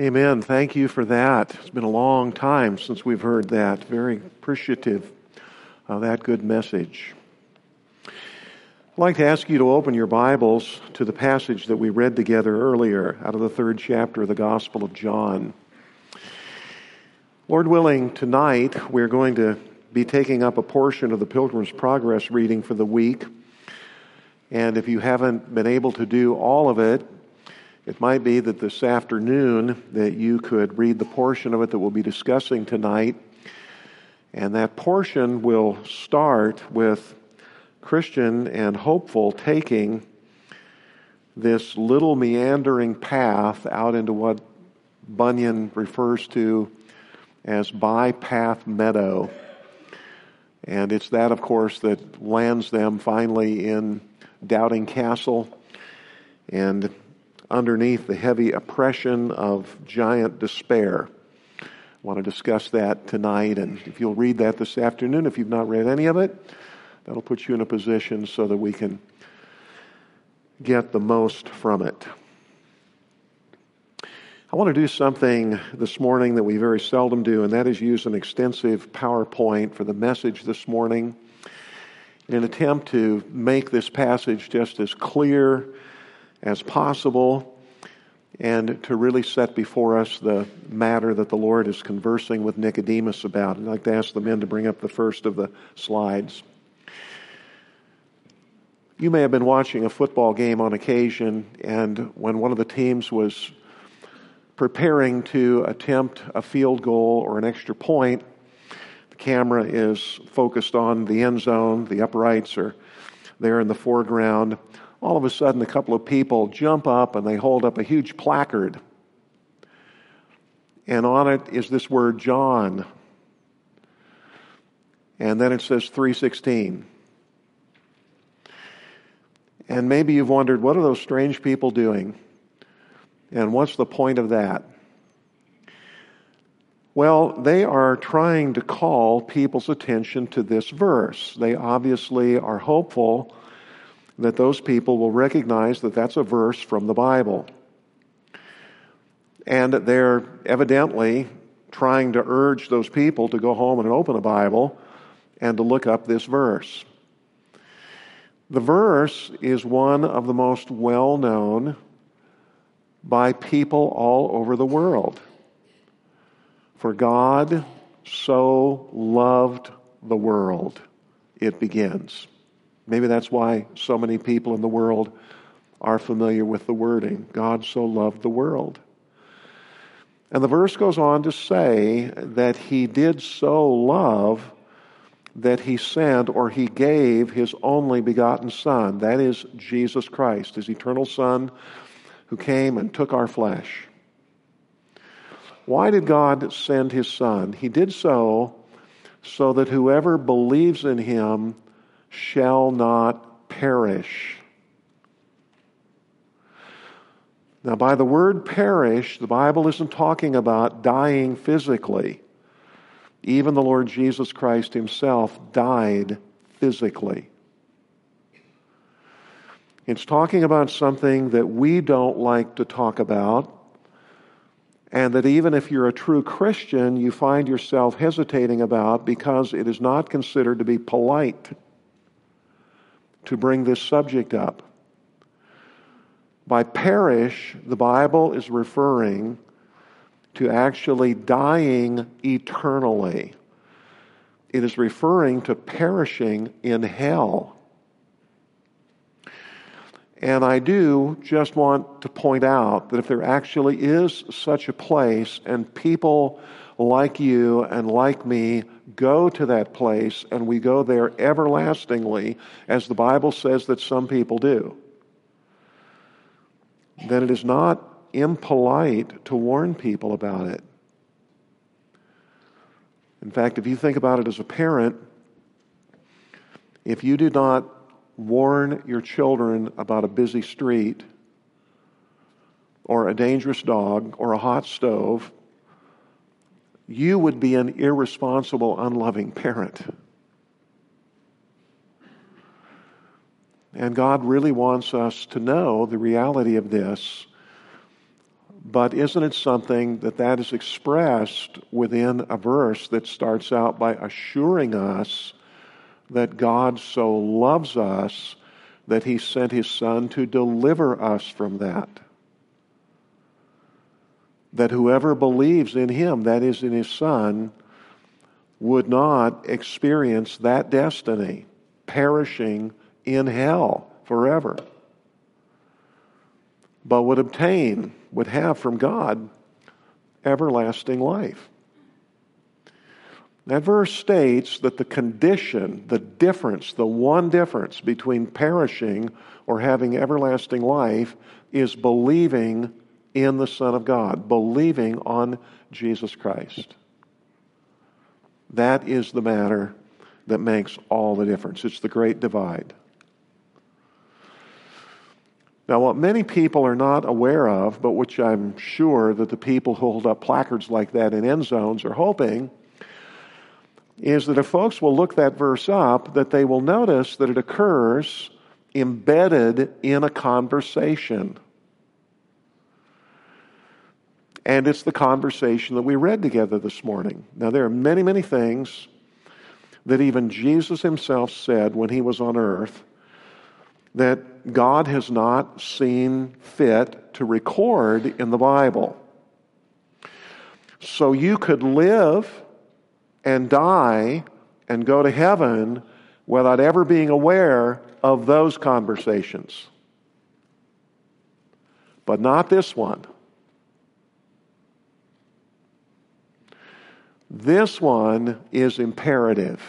Amen. Thank you for that. It's been a long time since we've heard that. Very appreciative of that good message. I'd like to ask you to open your Bibles to the passage that we read together earlier out of the third chapter of the Gospel of John. Lord willing, tonight we're going to be taking up a portion of the Pilgrim's Progress reading for the week. And if you haven't been able to do all of it, it might be that this afternoon that you could read the portion of it that we'll be discussing tonight. And that portion will start with Christian and hopeful taking this little meandering path out into what Bunyan refers to as bypath meadow. And it's that, of course, that lands them finally in Doubting Castle. And underneath the heavy oppression of giant despair. I want to discuss that tonight, and if you'll read that this afternoon, if you've not read any of it, that'll put you in a position so that we can get the most from it. I want to do something this morning that we very seldom do, and that is use an extensive PowerPoint for the message this morning in an attempt to make this passage just as clear as possible and to really set before us the matter that the Lord is conversing with Nicodemus about. I'd like to ask the men to bring up the first of the slides. You may have been watching a football game on occasion, and when one of the teams was preparing to attempt a field goal or an extra point, the camera is focused on the end zone, the uprights are there in the foreground all of a sudden a couple of people jump up and they hold up a huge placard. And on it is this word John. And then it says 316. And maybe you've wondered, what are those strange people doing? And what's the point of that? Well, they are trying to call people's attention to this verse. They obviously are hopeful that those people will recognize that that's a verse from the Bible. And they're evidently trying to urge those people to go home and open a Bible and to look up this verse. The verse is one of the most well known by people all over the world. For God so loved the world, it begins. Maybe that's why so many people in the world are familiar with the wording God so loved the world. And the verse goes on to say that he did so love that he sent or he gave his only begotten Son. That is Jesus Christ, his eternal Son who came and took our flesh. Why did God send his Son? He did so so that whoever believes in him shall not perish. Now, by the word perish, the Bible isn't talking about dying physically. Even the Lord Jesus Christ himself died physically. It's talking about something that we don't like to talk about, and that even if you're a true Christian, you find yourself hesitating about because it is not considered to be polite to bring this subject up. By perish, the Bible is referring to actually dying eternally. It is referring to perishing in hell. And I do just want to point out that if there actually is such a place and people like you and like me go to that place and we go there everlastingly, as the Bible says that some people do, then it is not impolite to warn people about it. In fact, if you think about it as a parent, if you do not warn your children about a busy street or a dangerous dog or a hot stove, you would be an irresponsible, unloving parent. And God really wants us to know the reality of this But isn't it something that that is expressed within a verse that starts out by assuring us that God so loves us that he sent his son to deliver us from that? That whoever believes in him, that is in his son, would not experience that destiny, perishing in hell forever, but would obtain, would have from God everlasting life. That verse states that the condition, the difference, the one difference between perishing or having everlasting life is believing in the Son of God, believing on Jesus Christ. That is the matter that makes all the difference. It's the great divide. Now, what many people are not aware of, but which I'm sure that the people who hold up placards like that in end zones are hoping, is that if folks will look that verse up, that they will notice that it occurs embedded in a conversation. And it's the conversation that we read together this morning. Now, there are many, many things that even Jesus himself said when he was on earth that God has not seen fit to record in the Bible. So you could live and die and go to heaven without ever being aware of those conversations. But not this one. This one is imperative.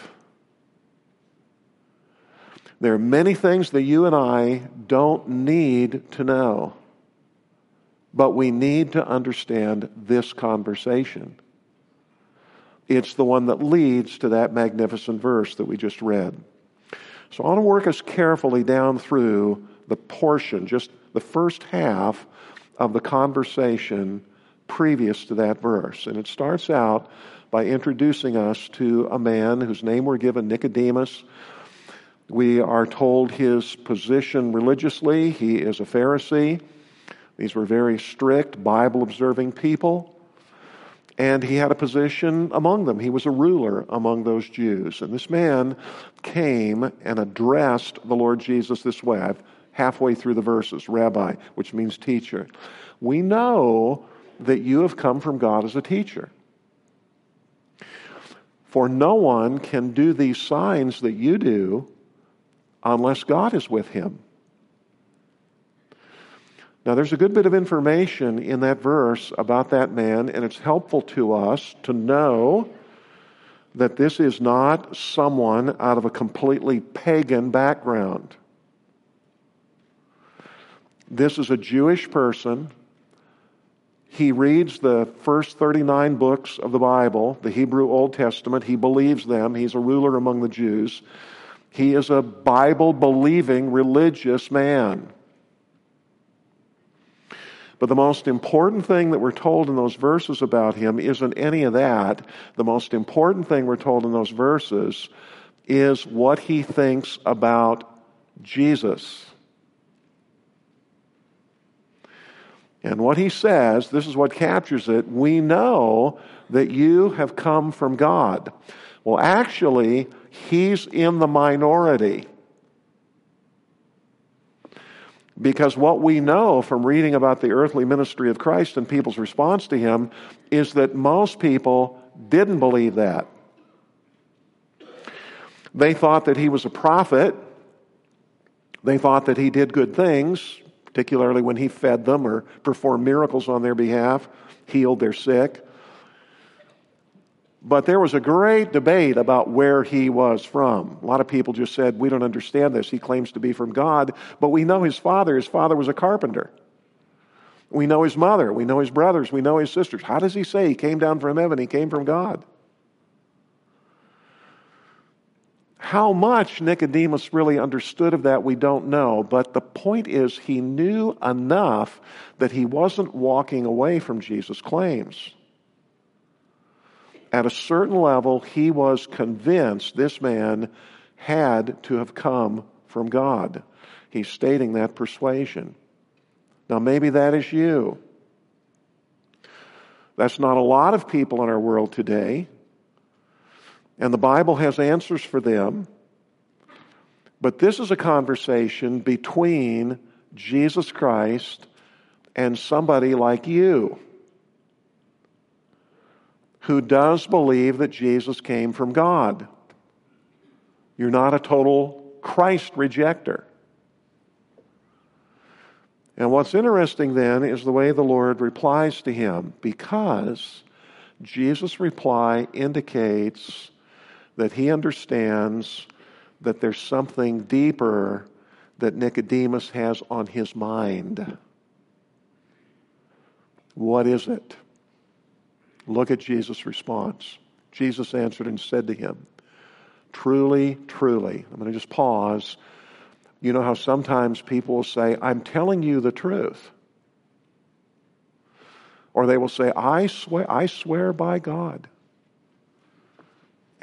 There are many things that you and I don't need to know, but we need to understand this conversation. It's the one that leads to that magnificent verse that we just read. So I want to work us carefully down through the portion, just the first half of the conversation previous to that verse. And it starts out by introducing us to a man whose name we're given, Nicodemus. We are told his position religiously. He is a Pharisee. These were very strict, Bible observing people. And he had a position among them. He was a ruler among those Jews. And this man came and addressed the Lord Jesus this way. I've halfway through the verses, Rabbi, which means teacher. We know that you have come from God as a teacher. For no one can do these signs that you do unless God is with him. Now, there's a good bit of information in that verse about that man, and it's helpful to us to know that this is not someone out of a completely pagan background. This is a Jewish person. He reads the first 39 books of the Bible, the Hebrew Old Testament. He believes them. He's a ruler among the Jews. He is a Bible believing religious man. But the most important thing that we're told in those verses about him isn't any of that. The most important thing we're told in those verses is what he thinks about Jesus. And what he says, this is what captures it we know that you have come from God. Well, actually, he's in the minority. Because what we know from reading about the earthly ministry of Christ and people's response to him is that most people didn't believe that. They thought that he was a prophet. They thought that he did good things, particularly when he fed them or performed miracles on their behalf, healed their sick. But there was a great debate about where he was from. A lot of people just said, We don't understand this. He claims to be from God, but we know his father. His father was a carpenter. We know his mother. We know his brothers. We know his sisters. How does he say he came down from heaven? He came from God. How much Nicodemus really understood of that, we don't know, but the point is he knew enough that he wasn't walking away from Jesus' claims at a certain level, he was convinced this man had to have come from God. He's stating that persuasion. Now, maybe that is you. That's not a lot of people in our world today. And the Bible has answers for them. But this is a conversation between Jesus Christ and somebody like you who does believe that Jesus came from God. You're not a total Christ rejecter. And what's interesting then is the way the Lord replies to him, because Jesus' reply indicates that he understands that there's something deeper that Nicodemus has on his mind. What is it? Look at Jesus' response. Jesus answered and said to him, Truly, truly. I'm going to just pause. You know how sometimes people will say, I'm telling you the truth. Or they will say, I swear, I swear by God.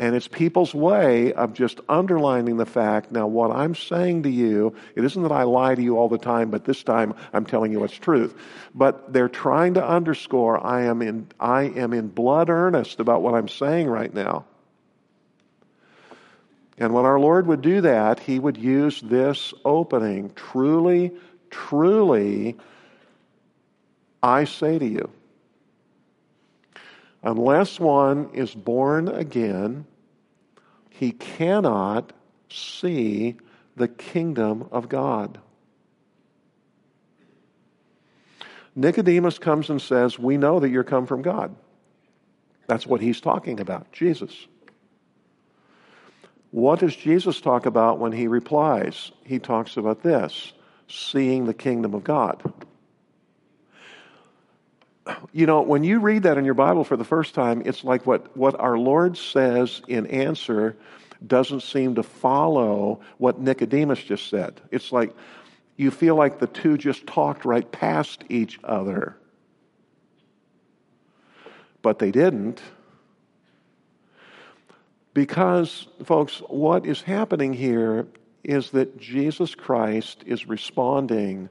And it's people's way of just underlining the fact now, what I'm saying to you, it isn't that I lie to you all the time, but this time I'm telling you what's truth. But they're trying to underscore I am in, I am in blood earnest about what I'm saying right now. And when our Lord would do that, he would use this opening truly, truly, I say to you. Unless one is born again, he cannot see the kingdom of God. Nicodemus comes and says, We know that you're come from God. That's what he's talking about, Jesus. What does Jesus talk about when he replies? He talks about this seeing the kingdom of God you know, when you read that in your Bible for the first time, it's like what, what our Lord says in answer doesn't seem to follow what Nicodemus just said. It's like you feel like the two just talked right past each other. But they didn't. Because, folks, what is happening here is that Jesus Christ is responding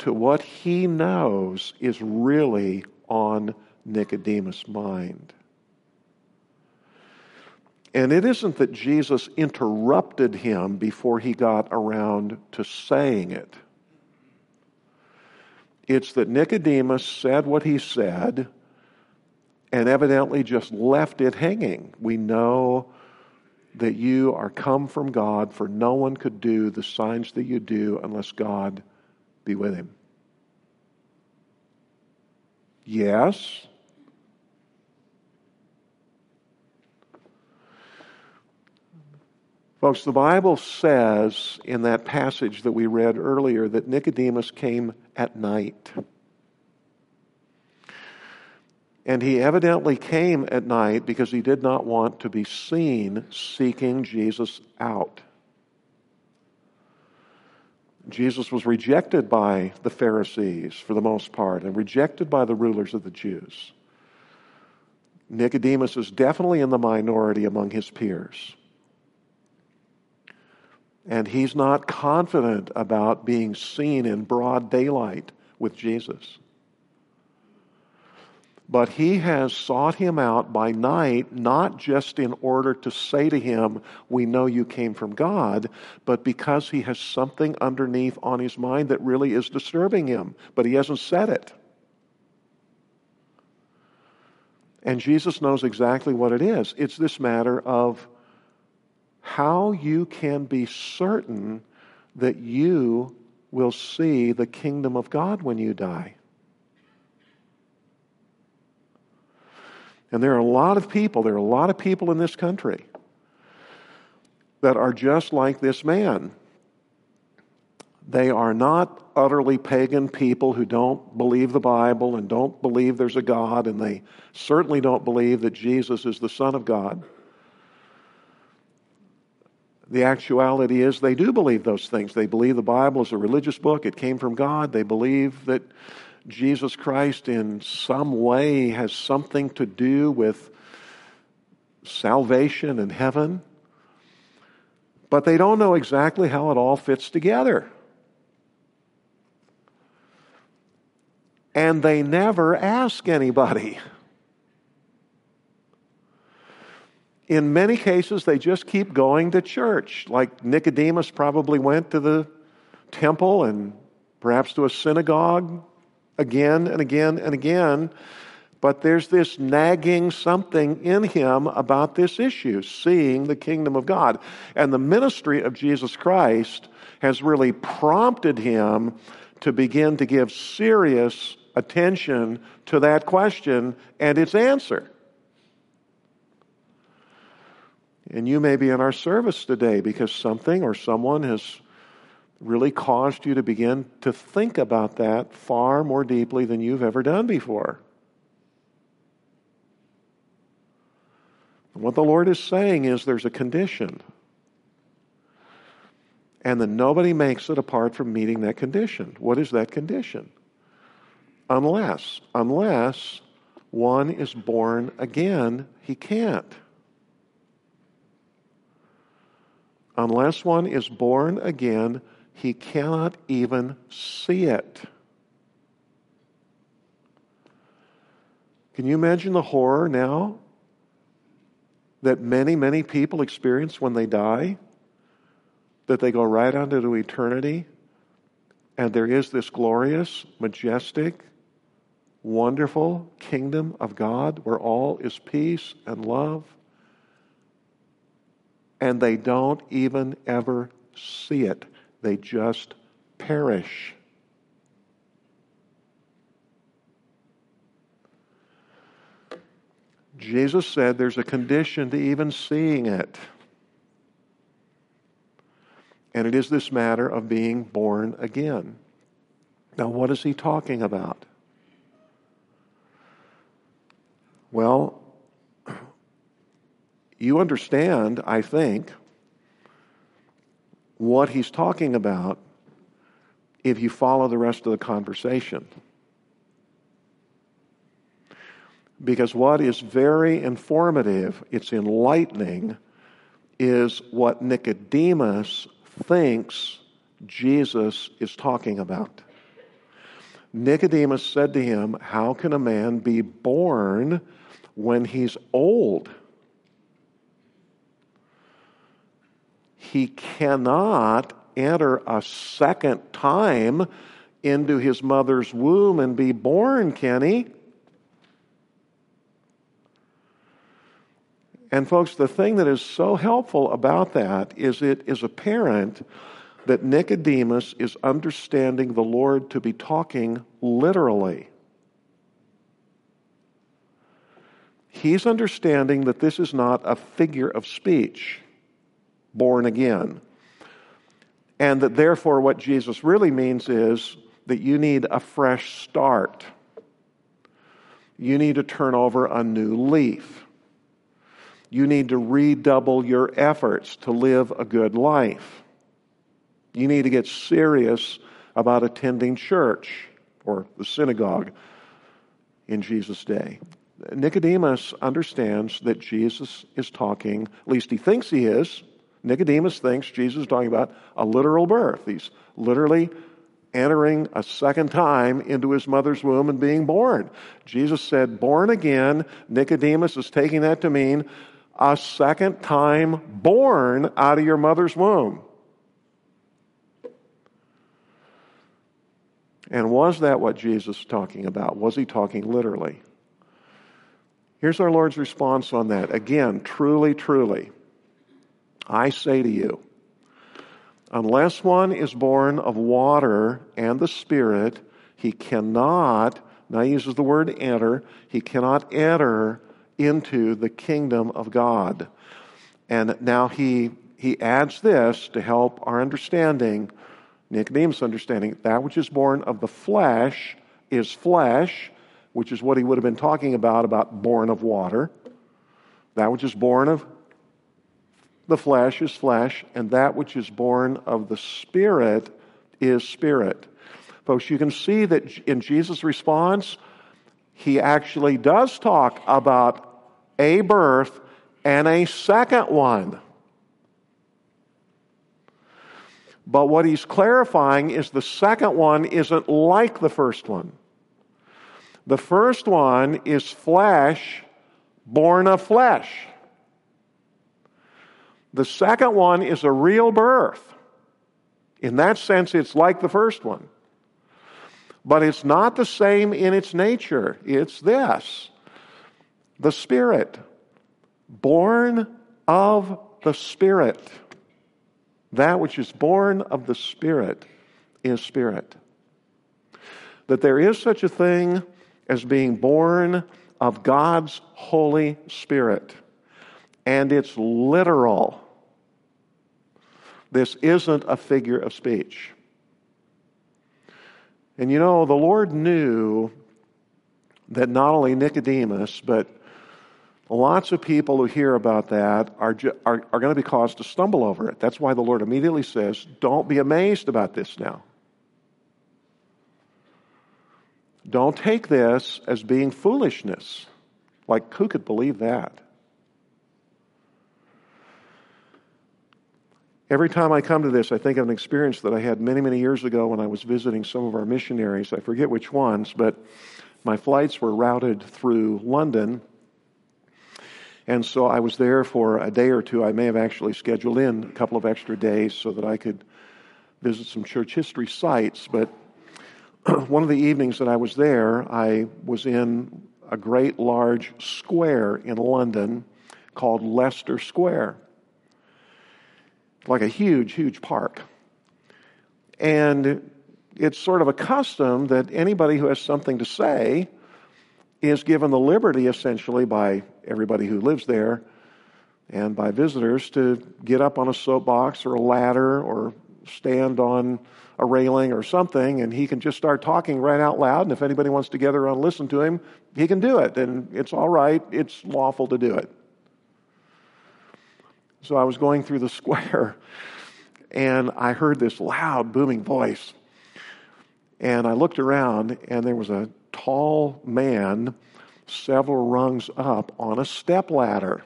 to what he knows is really on Nicodemus' mind. And it isn't that Jesus interrupted him before he got around to saying it. It's that Nicodemus said what he said and evidently just left it hanging. We know that you are come from God, for no one could do the signs that you do unless God be with him? Yes. Folks, the Bible says in that passage that we read earlier that Nicodemus came at night. And he evidently came at night because he did not want to be seen seeking Jesus out. Jesus was rejected by the Pharisees for the most part and rejected by the rulers of the Jews. Nicodemus is definitely in the minority among his peers. And he's not confident about being seen in broad daylight with Jesus. But he has sought him out by night, not just in order to say to him, We know you came from God, but because he has something underneath on his mind that really is disturbing him, but he hasn't said it. And Jesus knows exactly what it is. It's this matter of how you can be certain that you will see the kingdom of God when you die. And there are a lot of people, there are a lot of people in this country that are just like this man. They are not utterly pagan people who don't believe the Bible and don't believe there's a God, and they certainly don't believe that Jesus is the Son of God. The actuality is they do believe those things. They believe the Bible is a religious book, it came from God. They believe that Jesus Christ in some way has something to do with salvation and heaven, but they don't know exactly how it all fits together. And they never ask anybody. In many cases, they just keep going to church, like Nicodemus probably went to the temple and perhaps to a synagogue again and again and again. But there's this nagging something in him about this issue, seeing the kingdom of God. And the ministry of Jesus Christ has really prompted him to begin to give serious attention to that question and its answer. And you may be in our service today because something or someone has really caused you to begin to think about that far more deeply than you've ever done before. What the Lord is saying is there's a condition. And that nobody makes it apart from meeting that condition. What is that condition? Unless, unless one is born again, he can't. Unless one is born again, he cannot even see it. Can you imagine the horror now that many, many people experience when they die? That they go right on into eternity, and there is this glorious, majestic, wonderful kingdom of God where all is peace and love, and they don't even ever see it. They just perish. Jesus said there's a condition to even seeing it. And it is this matter of being born again. Now, what is he talking about? Well, you understand, I think, what he's talking about if you follow the rest of the conversation. Because what is very informative, it's enlightening, is what Nicodemus thinks Jesus is talking about. Nicodemus said to him, How can a man be born when he's old? He cannot enter a second time into his mother's womb and be born, can he? And, folks, the thing that is so helpful about that is it is apparent that Nicodemus is understanding the Lord to be talking literally. He's understanding that this is not a figure of speech, born again. And that therefore, what Jesus really means is that you need a fresh start. You need to turn over a new leaf you need to redouble your efforts to live a good life. You need to get serious about attending church or the synagogue in Jesus' day. Nicodemus understands that Jesus is talking, at least he thinks he is. Nicodemus thinks Jesus is talking about a literal birth. He's literally entering a second time into his mother's womb and being born. Jesus said, born again. Nicodemus is taking that to mean a second time born out of your mother's womb. And was that what Jesus was talking about? Was he talking literally? Here's our Lord's response on that. Again, truly, truly, I say to you, unless one is born of water and the Spirit, he cannot, now he uses the word enter, he cannot enter into the kingdom of God. And now he, he adds this to help our understanding, Nicodemus' understanding, that which is born of the flesh is flesh, which is what he would have been talking about, about born of water. That which is born of the flesh is flesh, and that which is born of the Spirit is spirit. Folks, you can see that in Jesus' response, he actually does talk about a birth, and a second one. But what he's clarifying is the second one isn't like the first one. The first one is flesh born of flesh. The second one is a real birth. In that sense, it's like the first one. But it's not the same in its nature. It's this the Spirit, born of the Spirit. That which is born of the Spirit is Spirit. That there is such a thing as being born of God's Holy Spirit. And it's literal. This isn't a figure of speech. And you know, the Lord knew that not only Nicodemus, but lots of people who hear about that are, are, are going to be caused to stumble over it. That's why the Lord immediately says, Don't be amazed about this now. Don't take this as being foolishness. Like, who could believe that? Every time I come to this, I think of an experience that I had many, many years ago when I was visiting some of our missionaries. I forget which ones, but my flights were routed through London. And so I was there for a day or two. I may have actually scheduled in a couple of extra days so that I could visit some church history sites. But one of the evenings that I was there, I was in a great large square in London called Leicester Square like a huge, huge park. And it's sort of a custom that anybody who has something to say is given the liberty, essentially, by everybody who lives there and by visitors to get up on a soapbox or a ladder or stand on a railing or something, and he can just start talking right out loud. And if anybody wants to gather around and listen to him, he can do it. And it's all right, it's lawful to do it. So I was going through the square and I heard this loud, booming voice. And I looked around and there was a tall man several rungs up on a step ladder.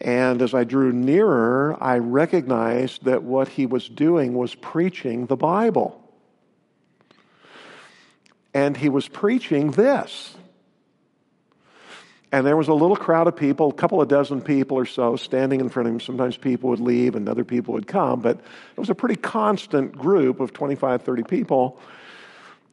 And as I drew nearer, I recognized that what he was doing was preaching the Bible. And he was preaching this and there was a little crowd of people, a couple of dozen people or so, standing in front of him. Sometimes people would leave and other people would come, but it was a pretty constant group of 25, 30 people.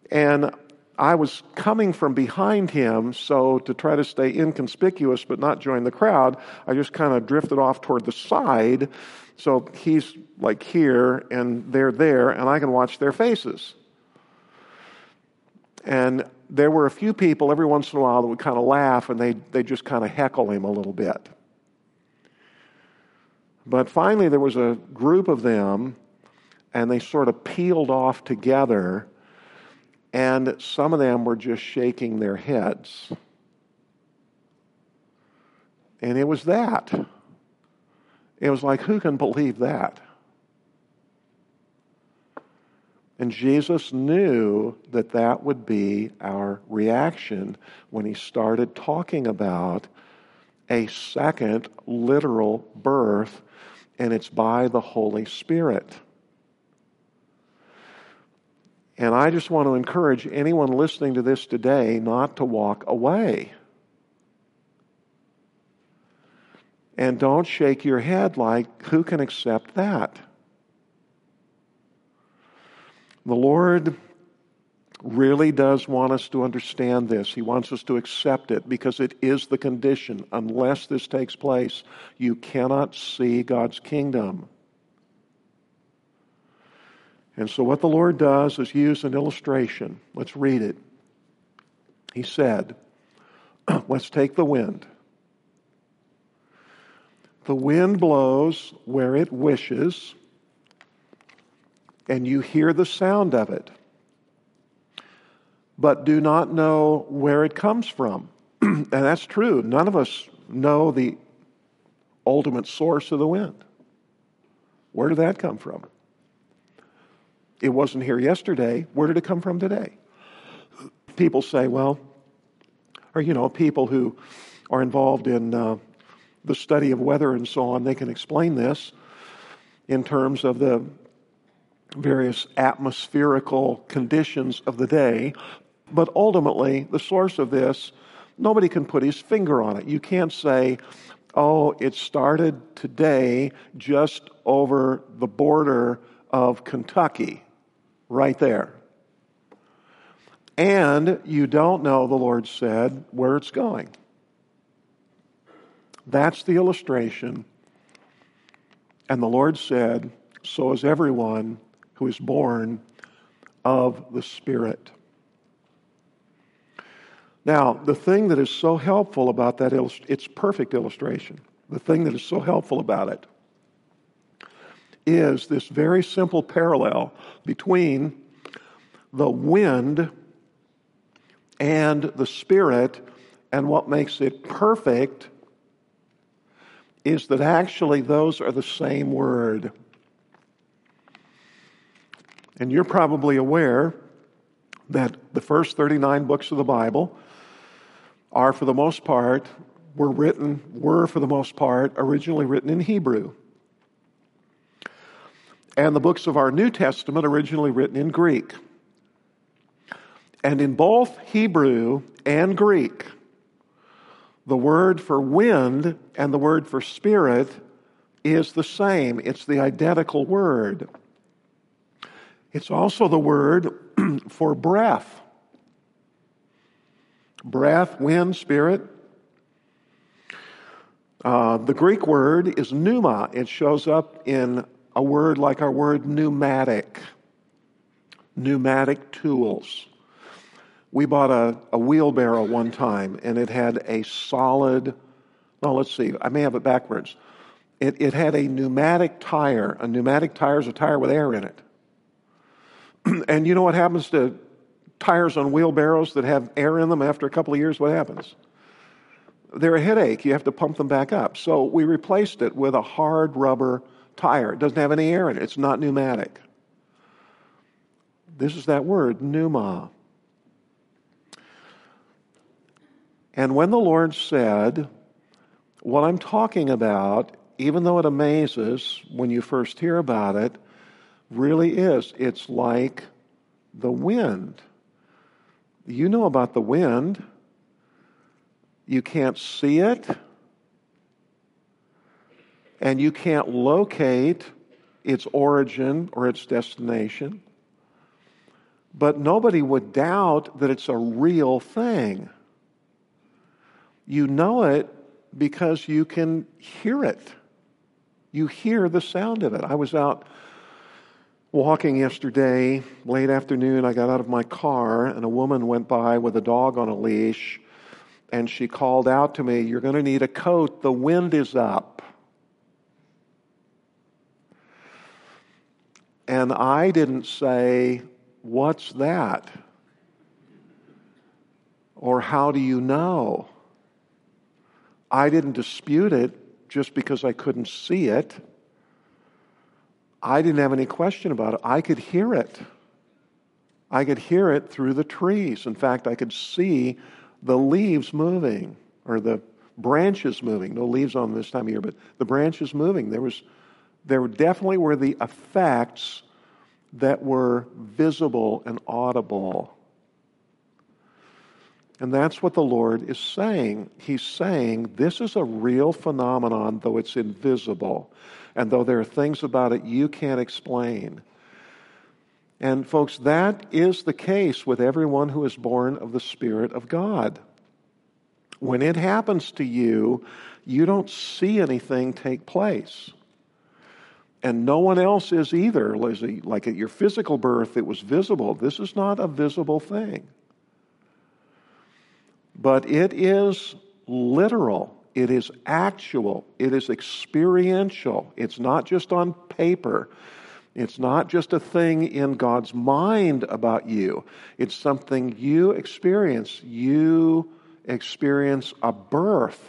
And I was coming from behind him, so to try to stay inconspicuous but not join the crowd, I just kind of drifted off toward the side. So he's like here and they're there, and I can watch their faces. And there were a few people every once in a while that would kind of laugh and they they just kind of heckle him a little bit. But finally, there was a group of them, and they sort of peeled off together, and some of them were just shaking their heads. And it was that. It was like, who can believe that? And Jesus knew that that would be our reaction when he started talking about a second literal birth, and it's by the Holy Spirit. And I just want to encourage anyone listening to this today not to walk away. And don't shake your head like, who can accept that? The Lord really does want us to understand this. He wants us to accept it because it is the condition. Unless this takes place, you cannot see God's kingdom. And so, what the Lord does is use an illustration. Let's read it. He said, Let's take the wind. The wind blows where it wishes and you hear the sound of it, but do not know where it comes from. and that's true. None of us know the ultimate source of the wind. Where did that come from? It wasn't here yesterday. Where did it come from today? People say, well, or, you know, people who are involved in uh, the study of weather and so on, they can explain this in terms of the various atmospherical conditions of the day. But ultimately, the source of this, nobody can put his finger on it. You can't say, Oh, it started today just over the border of Kentucky, right there. And you don't know, the Lord said, where it's going. That's the illustration. And the Lord said, So is everyone who is born of the Spirit. Now, the thing that is so helpful about that, it's perfect illustration. The thing that is so helpful about it is this very simple parallel between the wind and the Spirit, and what makes it perfect is that actually those are the same word. And you're probably aware that the first 39 books of the Bible are, for the most part, were written, were for the most part, originally written in Hebrew. And the books of our New Testament originally written in Greek. And in both Hebrew and Greek, the word for wind and the word for spirit is the same. It's the identical word. It's also the word for breath. Breath, wind, spirit. Uh, the Greek word is pneuma. It shows up in a word like our word pneumatic, pneumatic tools. We bought a, a wheelbarrow one time and it had a solid, well, let's see, I may have it backwards. It, it had a pneumatic tire. A pneumatic tire is a tire with air in it. and you know what happens to tires on wheelbarrows that have air in them after a couple of years? What happens? They're a headache. You have to pump them back up. So we replaced it with a hard rubber tire. It doesn't have any air in it, it's not pneumatic. This is that word, pneuma. And when the Lord said, What I'm talking about, even though it amazes when you first hear about it, really is. It's like the wind. You know about the wind. You can't see it, and you can't locate its origin or its destination. But nobody would doubt that it's a real thing. You know it because you can hear it. You hear the sound of it. I was out walking yesterday, late afternoon. I got out of my car, and a woman went by with a dog on a leash, and she called out to me, You're going to need a coat. The wind is up. And I didn't say, What's that? Or how do you know? I didn't dispute it just because I couldn't see it. I didn't have any question about it. I could hear it. I could hear it through the trees. In fact, I could see the leaves moving or the branches moving. No leaves on this time of year, but the branches moving. There was there definitely were the effects that were visible and audible. And that's what the Lord is saying. He's saying this is a real phenomenon, though it's invisible, and though there are things about it you can't explain. And, folks, that is the case with everyone who is born of the Spirit of God. When it happens to you, you don't see anything take place. And no one else is either. Like at your physical birth, it was visible. This is not a visible thing. But it is literal, it is actual, it is experiential. It's not just on paper. It's not just a thing in God's mind about you. It's something you experience. You experience a birth.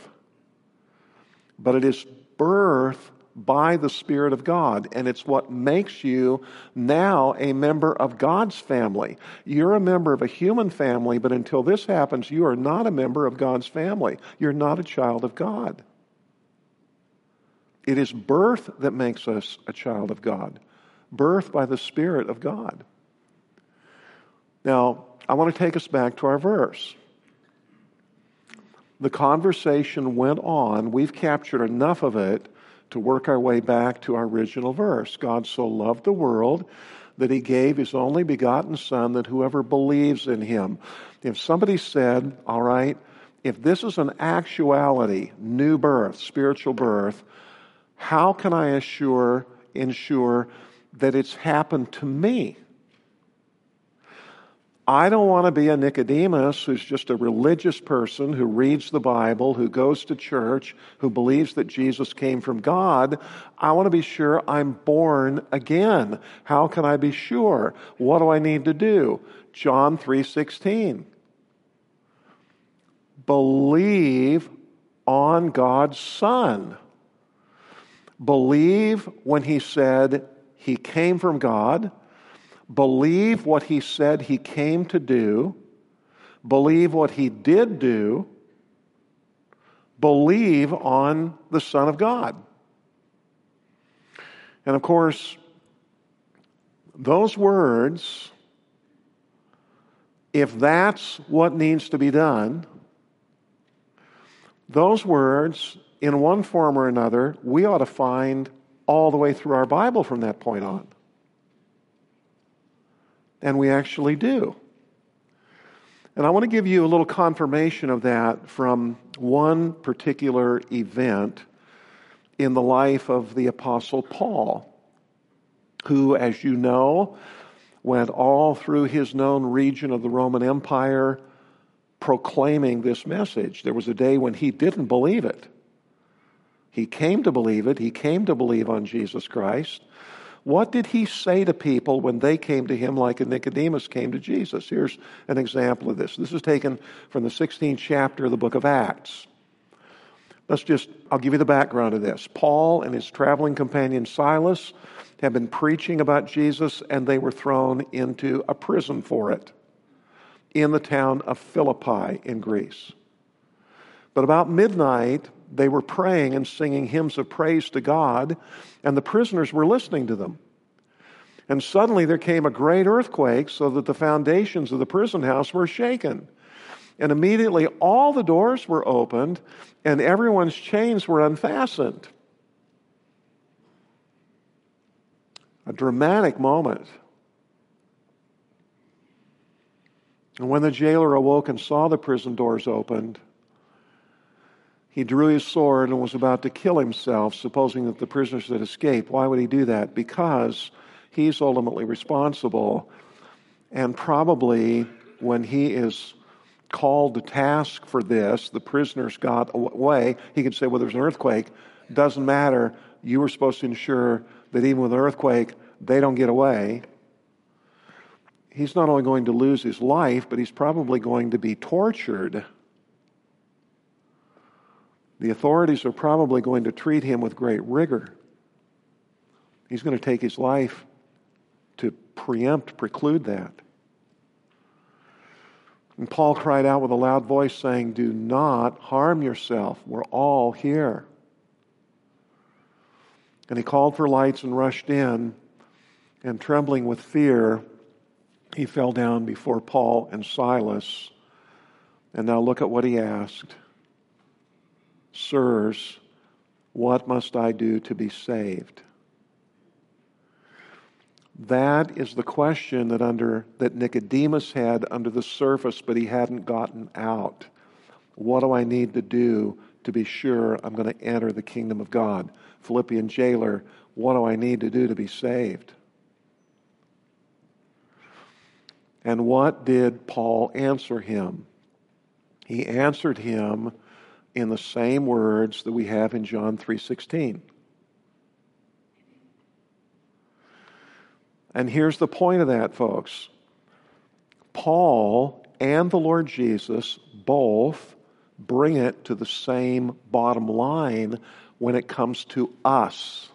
But it is birth by the Spirit of God. And it's what makes you now a member of God's family. You're a member of a human family, but until this happens, you are not a member of God's family. You're not a child of God. It is birth that makes us a child of God, birth by the Spirit of God. Now, I want to take us back to our verse. the conversation went on. We've captured enough of it to work our way back to our original verse. God so loved the world that he gave his only begotten Son that whoever believes in him. If somebody said, All right, if this is an actuality, new birth, spiritual birth, how can I assure, ensure that it's happened to me? I don't want to be a Nicodemus who's just a religious person who reads the Bible, who goes to church, who believes that Jesus came from God. I want to be sure I'm born again. How can I be sure? What do I need to do? John 3:16. Believe on God's Son. Believe when he said he came from God believe what he said he came to do, believe what he did do, believe on the Son of God. And of course, those words, if that's what needs to be done, those words, in one form or another, we ought to find all the way through our Bible from that point on. And we actually do. And I want to give you a little confirmation of that from one particular event in the life of the Apostle Paul, who, as you know, went all through his known region of the Roman Empire proclaiming this message. There was a day when he didn't believe it. He came to believe it, he came to believe on Jesus Christ. What did he say to people when they came to him like Nicodemus came to Jesus? Here's an example of this. This is taken from the 16th chapter of the book of Acts. Let's just, I'll give you the background of this. Paul and his traveling companion Silas have been preaching about Jesus, and they were thrown into a prison for it in the town of Philippi in Greece. But about midnight, they were praying and singing hymns of praise to God, and the prisoners were listening to them. And suddenly there came a great earthquake so that the foundations of the prison house were shaken. And immediately all the doors were opened and everyone's chains were unfastened. A dramatic moment. And when the jailer awoke and saw the prison doors opened, he drew his sword and was about to kill himself, supposing that the prisoners had escaped. Why would he do that? Because he's ultimately responsible. And probably when he is called to task for this, the prisoners got away. He could say, Well, there's an earthquake. Doesn't matter. You were supposed to ensure that even with an earthquake, they don't get away. He's not only going to lose his life, but he's probably going to be tortured the authorities are probably going to treat him with great rigor. He's going to take his life to preempt, preclude that. And Paul cried out with a loud voice, saying, Do not harm yourself. We're all here. And he called for lights and rushed in, and trembling with fear, he fell down before Paul and Silas. And now look at what he asked. Sirs, what must I do to be saved? That is the question that under that Nicodemus had under the surface, but he hadn't gotten out. What do I need to do to be sure I'm going to enter the kingdom of God? Philippian jailer, what do I need to do to be saved? And what did Paul answer him? He answered him in the same words that we have in John 3:16. And here's the point of that, folks. Paul and the Lord Jesus both bring it to the same bottom line when it comes to us.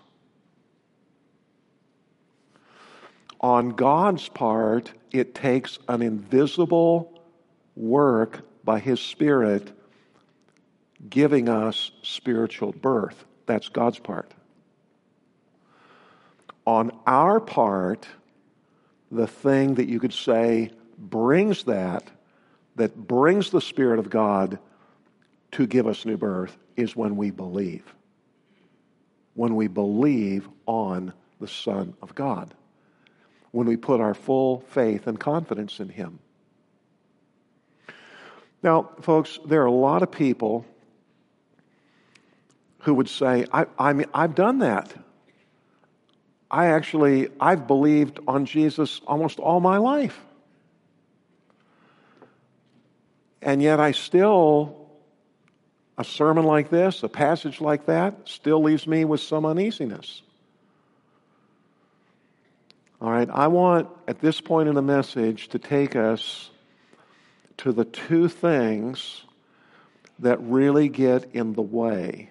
On God's part, it takes an invisible work by His Spirit giving us spiritual birth. That's God's part. On our part, the thing that you could say brings that, that brings the Spirit of God, to give us new birth is when we believe. When we believe on the Son of God. When we put our full faith and confidence in Him. Now, folks, there are a lot of people who would say, I, I mean, I've done that. I actually, I've believed on Jesus almost all my life. And yet I still, a sermon like this, a passage like that, still leaves me with some uneasiness. All right, I want at this point in the message to take us to the two things that really get in the way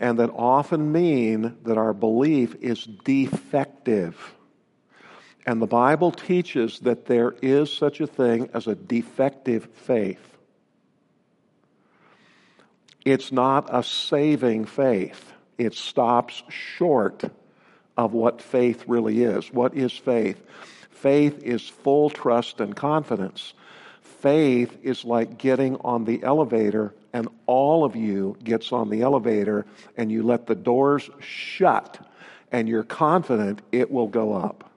and that often mean that our belief is defective. And the Bible teaches that there is such a thing as a defective faith. It's not a saving faith, it stops short of what faith really is. What is faith? Faith is full trust and confidence. Faith is like getting on the elevator and all of you gets on the elevator and you let the doors shut and you're confident it will go up.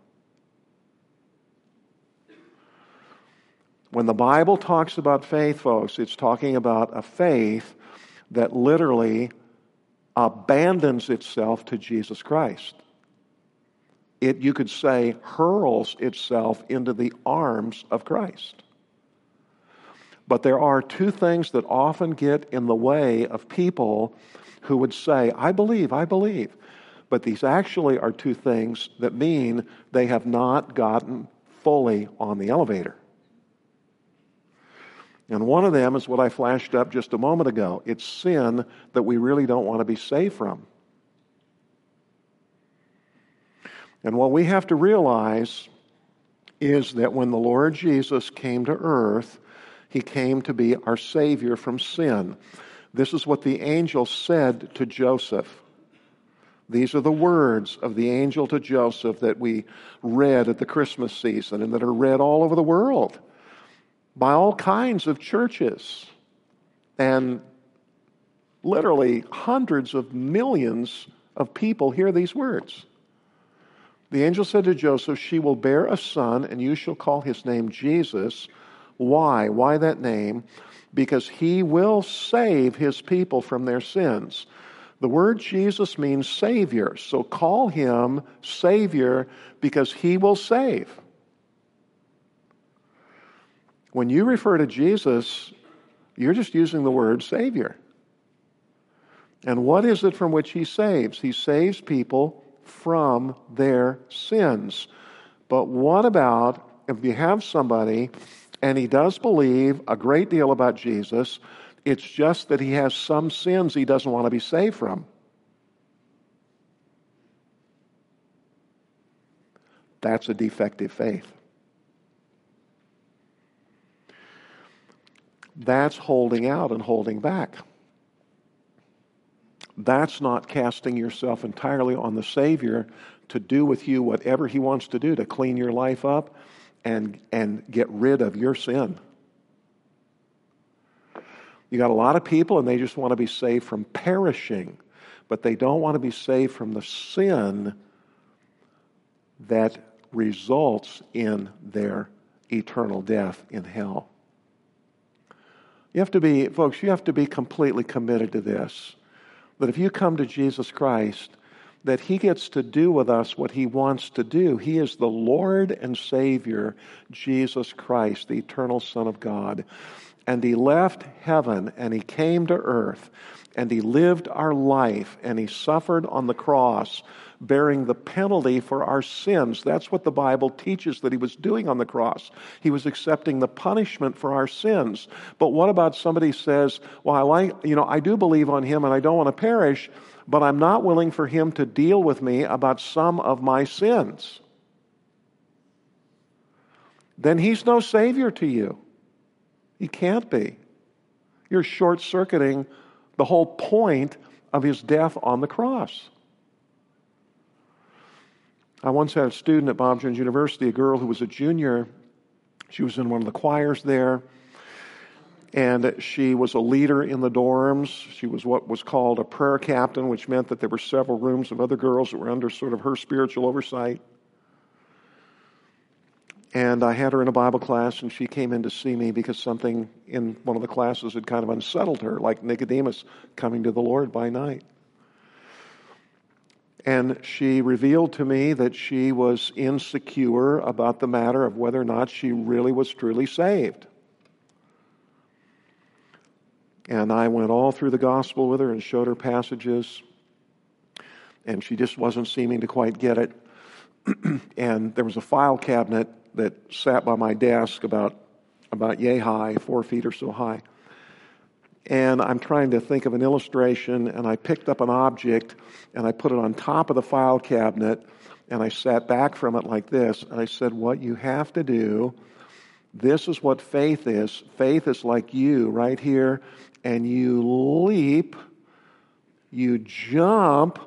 When the Bible talks about faith, folks, it's talking about a faith that literally abandons itself to Jesus Christ. It, you could say, hurls itself into the arms of Christ. But there are two things that often get in the way of people who would say, I believe, I believe. But these actually are two things that mean they have not gotten fully on the elevator. And one of them is what I flashed up just a moment ago it's sin that we really don't want to be saved from. And what we have to realize is that when the Lord Jesus came to earth, he came to be our Savior from sin. This is what the angel said to Joseph. These are the words of the angel to Joseph that we read at the Christmas season and that are read all over the world by all kinds of churches. And literally hundreds of millions of people hear these words. The angel said to Joseph, She will bear a son, and you shall call his name Jesus why? Why that name? Because he will save his people from their sins. The word Jesus means Savior, so call him Savior because he will save. When you refer to Jesus, you're just using the word Savior. And what is it from which he saves? He saves people from their sins. But what about if you have somebody and he does believe a great deal about Jesus. It's just that he has some sins he doesn't want to be saved from. That's a defective faith. That's holding out and holding back. That's not casting yourself entirely on the Savior to do with you whatever He wants to do to clean your life up and, and get rid of your sin. You got a lot of people and they just want to be saved from perishing, but they don't want to be saved from the sin that results in their eternal death in hell. You have to be, folks, you have to be completely committed to this. That if you come to Jesus Christ, that he gets to do with us what he wants to do. He is the Lord and Savior, Jesus Christ, the eternal Son of God. And he left heaven and he came to earth and he lived our life and he suffered on the cross bearing the penalty for our sins. That's what the Bible teaches that he was doing on the cross. He was accepting the punishment for our sins. But what about somebody says, "Well, I like, you know, I do believe on him and I don't want to perish." But I'm not willing for him to deal with me about some of my sins. Then he's no savior to you. He can't be. You're short circuiting the whole point of his death on the cross. I once had a student at Bob Jones University, a girl who was a junior. She was in one of the choirs there. And she was a leader in the dorms. She was what was called a prayer captain, which meant that there were several rooms of other girls that were under sort of her spiritual oversight. And I had her in a Bible class, and she came in to see me because something in one of the classes had kind of unsettled her, like Nicodemus coming to the Lord by night. And she revealed to me that she was insecure about the matter of whether or not she really was truly saved. And I went all through the gospel with her and showed her passages, and she just wasn't seeming to quite get it. and there was a file cabinet that sat by my desk about about yay high, four feet or so high. And I'm trying to think of an illustration, and I picked up an object and I put it on top of the file cabinet, and I sat back from it like this, and I said, What you have to do, this is what faith is. Faith is like you right here, and you leap, you jump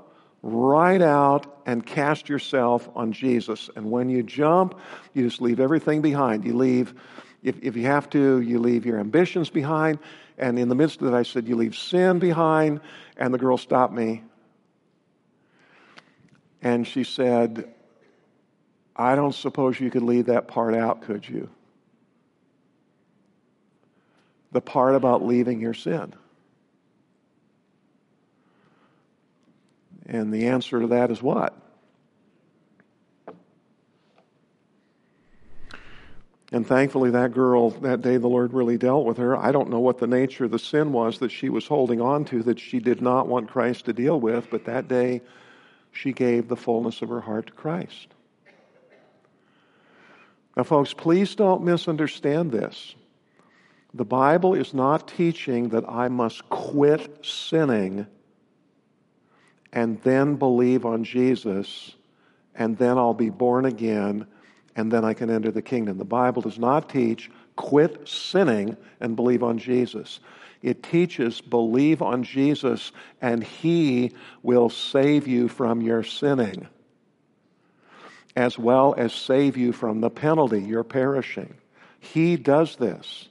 right out and cast yourself on Jesus. And when you jump, you just leave everything behind. You leave, if, if you have to, you leave your ambitions behind. And in the midst of it, I said, You leave sin behind. And the girl stopped me. And she said, I don't suppose you could leave that part out, could you? The part about leaving your sin. And the answer to that is what? And thankfully, that girl, that day, the Lord really dealt with her. I don't know what the nature of the sin was that she was holding on to that she did not want Christ to deal with, but that day she gave the fullness of her heart to Christ. Now, folks, please don't misunderstand this. The Bible is not teaching that I must quit sinning and then believe on Jesus, and then I'll be born again, and then I can enter the kingdom. The Bible does not teach quit sinning and believe on Jesus. It teaches believe on Jesus, and He will save you from your sinning, as well as save you from the penalty, you're perishing. He does this.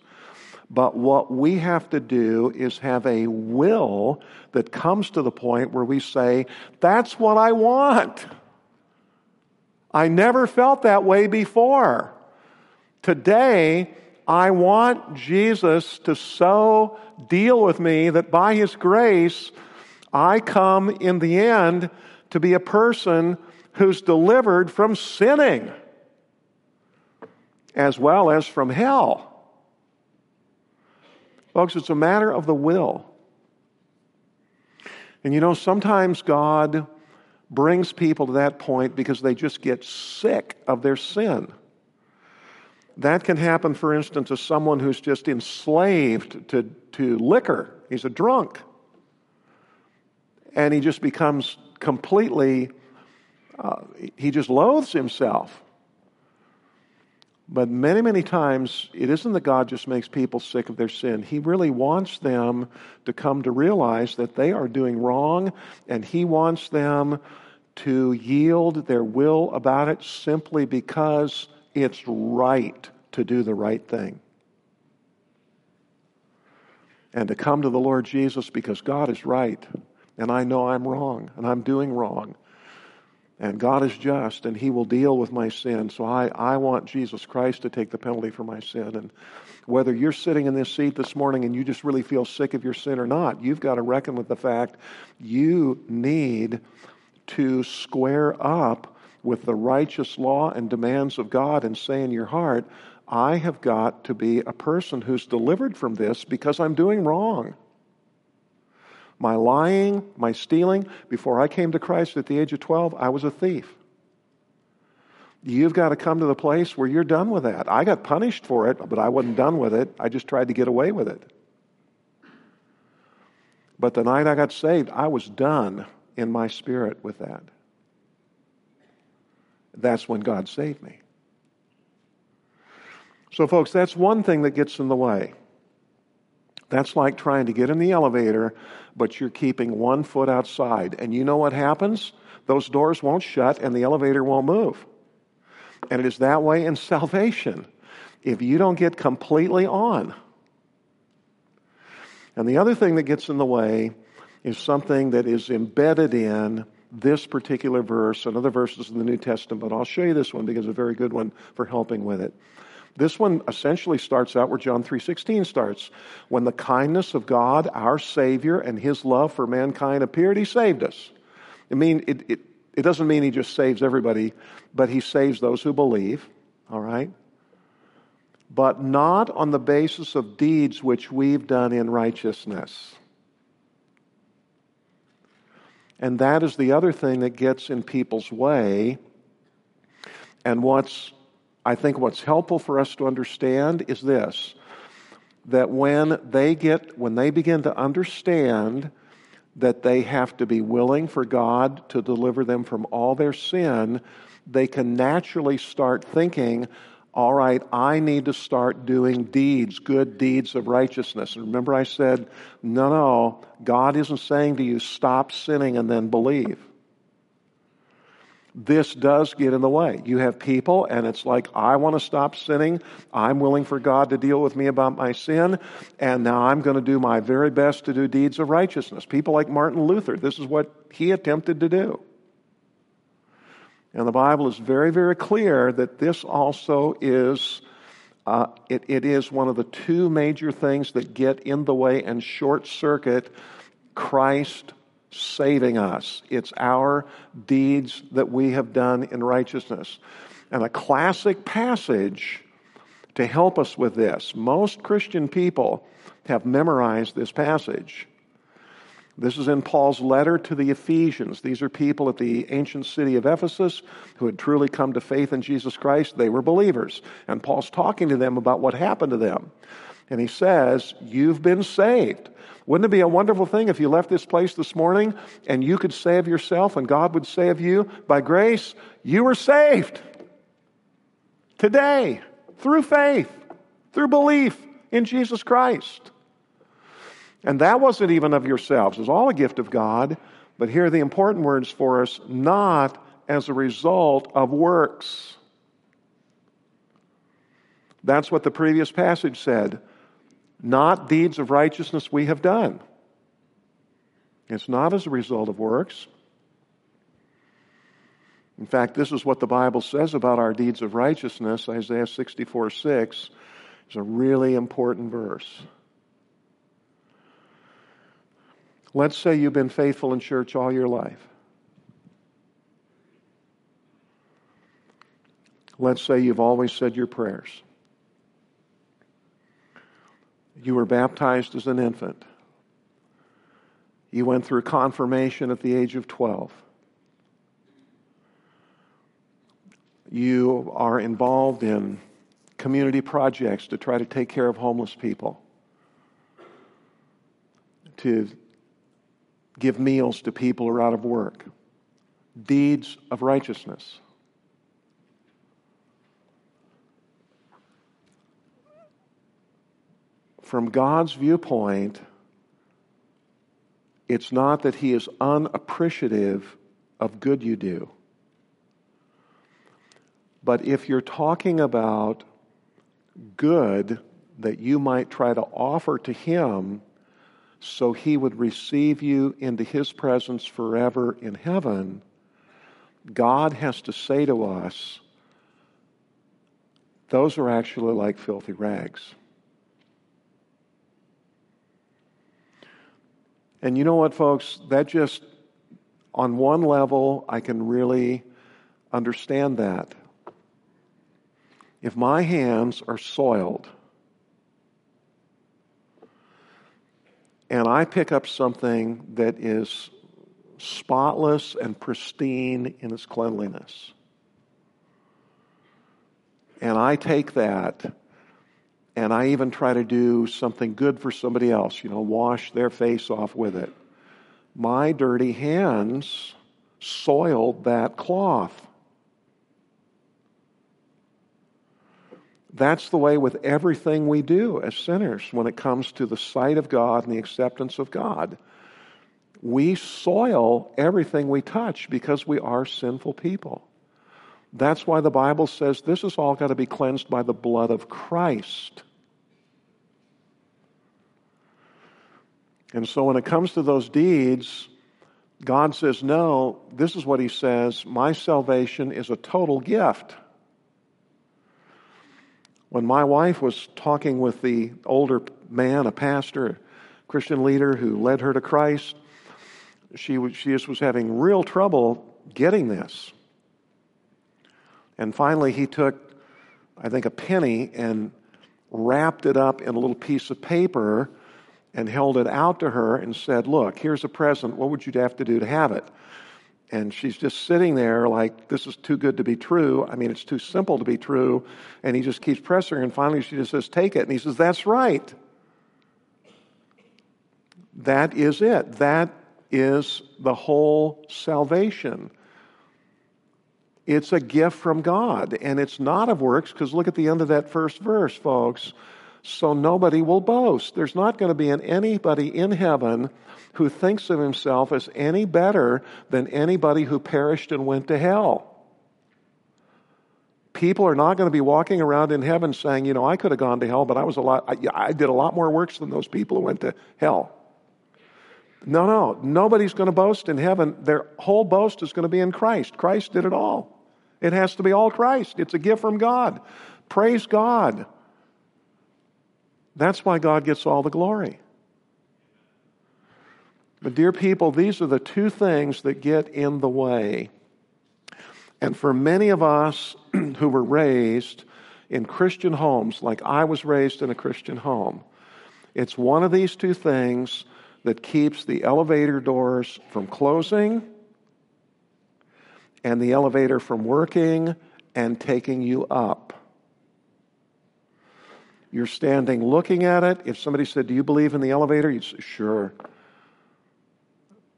But what we have to do is have a will that comes to the point where we say, That's what I want. I never felt that way before. Today, I want Jesus to so deal with me that by His grace, I come in the end to be a person who's delivered from sinning as well as from hell. Folks, it's a matter of the will. And you know, sometimes God brings people to that point because they just get sick of their sin. That can happen, for instance, to someone who's just enslaved to, to liquor. He's a drunk. And he just becomes completely, uh, he just loathes himself. But many, many times, it isn't that God just makes people sick of their sin. He really wants them to come to realize that they are doing wrong, and He wants them to yield their will about it simply because it's right to do the right thing. And to come to the Lord Jesus because God is right, and I know I'm wrong, and I'm doing wrong. And God is just, and He will deal with my sin. So I, I want Jesus Christ to take the penalty for my sin. And whether you're sitting in this seat this morning and you just really feel sick of your sin or not, you've got to reckon with the fact you need to square up with the righteous law and demands of God and say in your heart, I have got to be a person who's delivered from this because I'm doing wrong my lying, my stealing. Before I came to Christ at the age of 12, I was a thief. You've got to come to the place where you're done with that. I got punished for it, but I wasn't done with it. I just tried to get away with it. But the night I got saved, I was done in my spirit with that. That's when God saved me. So, folks, that's one thing that gets in the way. That's like trying to get in the elevator, but you're keeping one foot outside. And you know what happens? Those doors won't shut and the elevator won't move. And it is that way in salvation. If you don't get completely on, And the other thing that gets in the way is something that is embedded in this particular verse and other verses in the New Testament. I'll show you this one because it's a very good one for helping with it. This one essentially starts out where John 3:16 starts. When the kindness of God, our Savior, and his love for mankind appeared, he saved us. I mean, it, it, it doesn't mean he just saves everybody, but he saves those who believe, all right? But not on the basis of deeds which we've done in righteousness. And that is the other thing that gets in people's way. And what's, I think, what's helpful for us to understand is this that when they get, when they begin to understand that they have to be willing for God to deliver them from all their sin, they can naturally start thinking, all right, I need to start doing deeds, good deeds of righteousness. And remember, I said, no, no, God isn't saying to you, stop sinning and then believe. This does get in the way. You have people, and it's like, I want to stop sinning. I'm willing for God to deal with me about my sin, and now I'm going to do my very best to do deeds of righteousness. People like Martin Luther, this is what he attempted to do. And the Bible is very, very clear that this also is, uh, it, it is one of the two major things that get in the way and short circuit Christ saving us. It's our deeds that we have done in righteousness. And a classic passage to help us with this. Most Christian people have memorized this passage. This is in Paul's letter to the Ephesians. These are people at the ancient city of Ephesus who had truly come to faith in Jesus Christ. They were believers. And Paul's talking to them about what happened to them. And he says, You've been saved. Wouldn't it be a wonderful thing if you left this place this morning and you could save yourself and God would save you? By grace, you were saved. Today, through faith, through belief in Jesus Christ. And that wasn't even of yourselves. It was all a gift of God. But here are the important words for us not as a result of works. That's what the previous passage said. Not deeds of righteousness we have done. It's not as a result of works. In fact, this is what the Bible says about our deeds of righteousness. Isaiah 64 6 is a really important verse. Let's say you've been faithful in church all your life. Let's say you've always said your prayers. You were baptized as an infant. You went through confirmation at the age of 12. You are involved in community projects to try to take care of homeless people, to give meals to people who are out of work, deeds of righteousness. From God's viewpoint, it's not that He is unappreciative of good you do. But if you're talking about good that you might try to offer to Him, so he would receive you into his presence forever in heaven, God has to say to us, those are actually like filthy rags. And you know what, folks? That just, on one level, I can really understand that. If my hands are soiled, and I pick up something that is spotless and pristine in its cleanliness. And I take that and I even try to do something good for somebody else, you know, wash their face off with it. My dirty hands soiled that cloth. That's the way with everything we do as sinners when it comes to the sight of God and the acceptance of God. We soil everything we touch because we are sinful people. That's why the Bible says this has all got to be cleansed by the blood of Christ. And so when it comes to those deeds, God says, No, this is what He says my salvation is a total gift. When my wife was talking with the older man, a pastor, a Christian leader who led her to Christ, she, was, she just was having real trouble getting this. And finally, he took, I think, a penny and wrapped it up in a little piece of paper and held it out to her and said, Look, here's a present. What would you have to do to have it? And she's just sitting there like, This is too good to be true. I mean, it's too simple to be true. And he just keeps pressing her. And finally, she just says, Take it. And he says, That's right. That is it. That is the whole salvation. It's a gift from God, and it's not of works, because look at the end of that first verse, folks. So nobody will boast. There's not going to be anybody in heaven who thinks of himself as any better than anybody who perished and went to hell. People are not going to be walking around in heaven saying, you know, I could have gone to hell, but I was a lot, I, I did a lot more works than those people who went to hell. No, no, nobody's going to boast in heaven. Their whole boast is going to be in Christ. Christ did it all. It has to be all Christ. It's a gift from God. Praise God. That's why God gets all the glory. But, dear people, these are the two things that get in the way. And for many of us who were raised in Christian homes, like I was raised in a Christian home, it's one of these two things that keeps the elevator doors from closing and the elevator from working and taking you up. You're standing looking at it. If somebody said, Do you believe in the elevator? You'd say, Sure.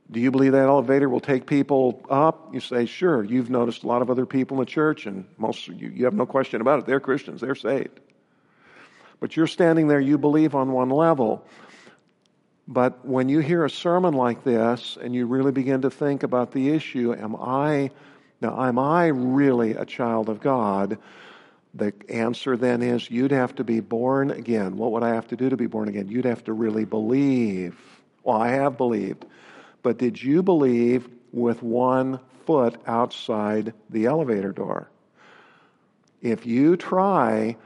Do you believe that elevator will take people up? You say, Sure. You've noticed a lot of other people in the church, and most you, you have no question about it. They're Christians, they're saved. But you're standing there, you believe on one level. But when you hear a sermon like this and you really begin to think about the issue, am I now, am I really a child of God? The answer then is you'd have to be born again. What would I have to do to be born again? You'd have to really believe. Well, I have believed. But did you believe with one foot outside the elevator door? If you try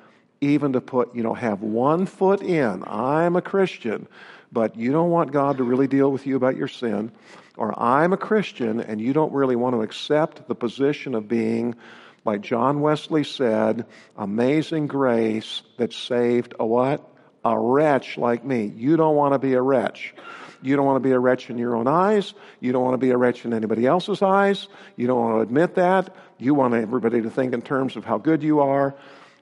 even to put, you know, have one foot in, I'm a Christian, but you don't want God to really deal with you about your sin, or I'm a Christian and you don't really want to accept the position of being, like John Wesley said, amazing grace that saved a what? A wretch like me. You don't want to be a wretch. You don't want to be a wretch in your own eyes. You don't want to be a wretch in anybody else's eyes. You don't want to admit that. You want everybody to think in terms of how good you are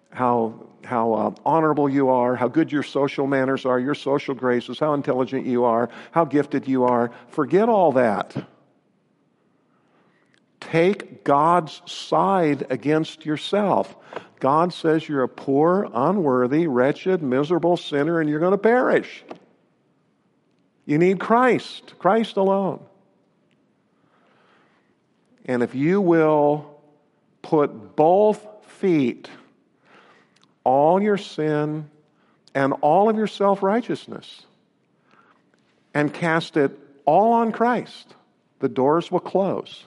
how, how uh, honorable you are, how good your social manners are, your social graces, how intelligent you are, how gifted you are. Forget all that. Take God's side against yourself. God says you're a poor, unworthy, wretched, miserable sinner and you're going to perish. You need Christ, Christ alone. And if you will put both feet all your sin and all of your self righteousness and cast it all on Christ, the doors will close.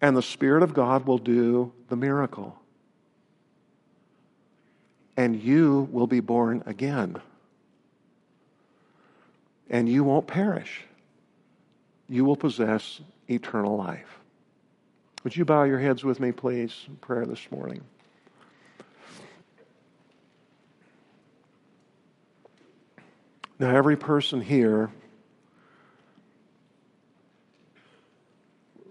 And the Spirit of God will do the miracle. And you will be born again. And you won't perish. You will possess eternal life. Would you bow your heads with me, please, in prayer this morning? Now, every person here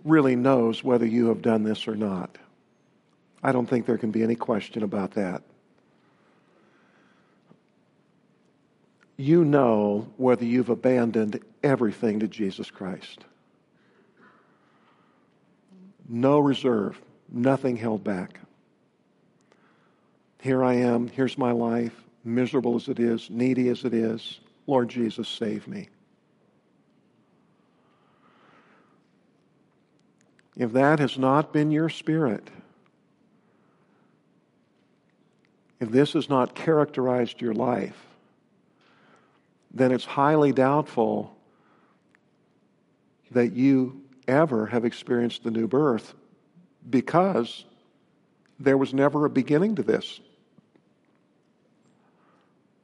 really knows whether you have done this or not. I don't think there can be any question about that. You know whether you've abandoned everything to Jesus Christ. No reserve, nothing held back. Here I am, here's my life, miserable as it is, needy as it is. Lord Jesus, save me. If that has not been your spirit, if this has not characterized your life, then it's highly doubtful that you ever have experienced the new birth because there was never a beginning to this.